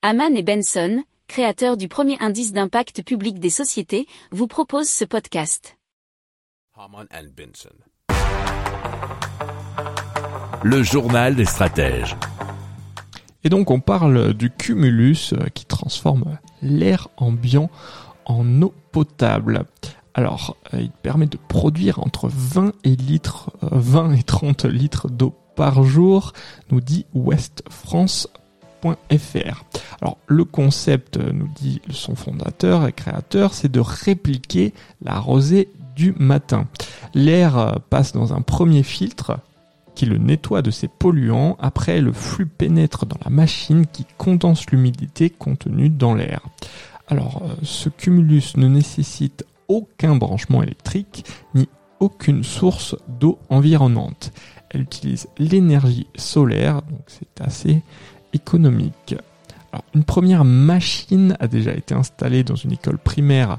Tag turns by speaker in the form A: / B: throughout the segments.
A: Haman et Benson, créateurs du premier indice d'impact public des sociétés, vous proposent ce podcast.
B: Haman and Benson.
C: Le journal des stratèges.
D: Et donc on parle du cumulus euh, qui transforme l'air ambiant en eau potable. Alors, euh, il permet de produire entre 20 et, litres, euh, 20 et 30 litres d'eau par jour, nous dit westfrance.fr. Le concept, euh, nous dit son fondateur et créateur, c'est de répliquer la rosée du matin. L'air euh, passe dans un premier filtre qui le nettoie de ses polluants. Après, le flux pénètre dans la machine qui condense l'humidité contenue dans l'air. Alors, euh, ce cumulus ne nécessite aucun branchement électrique ni aucune source d'eau environnante. Elle utilise l'énergie solaire, donc c'est assez économique. Une première machine a déjà été installée dans une école primaire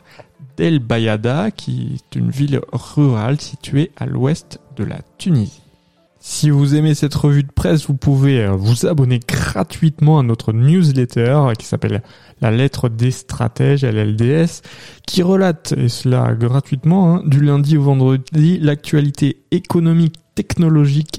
D: d'El Bayada, qui est une ville rurale située à l'ouest de la Tunisie. Si vous aimez cette revue de presse, vous pouvez euh, vous abonner gratuitement à notre newsletter euh, qui s'appelle La lettre des stratèges, LLDS, qui relate, et cela gratuitement, hein, du lundi au vendredi, l'actualité économique, technologique,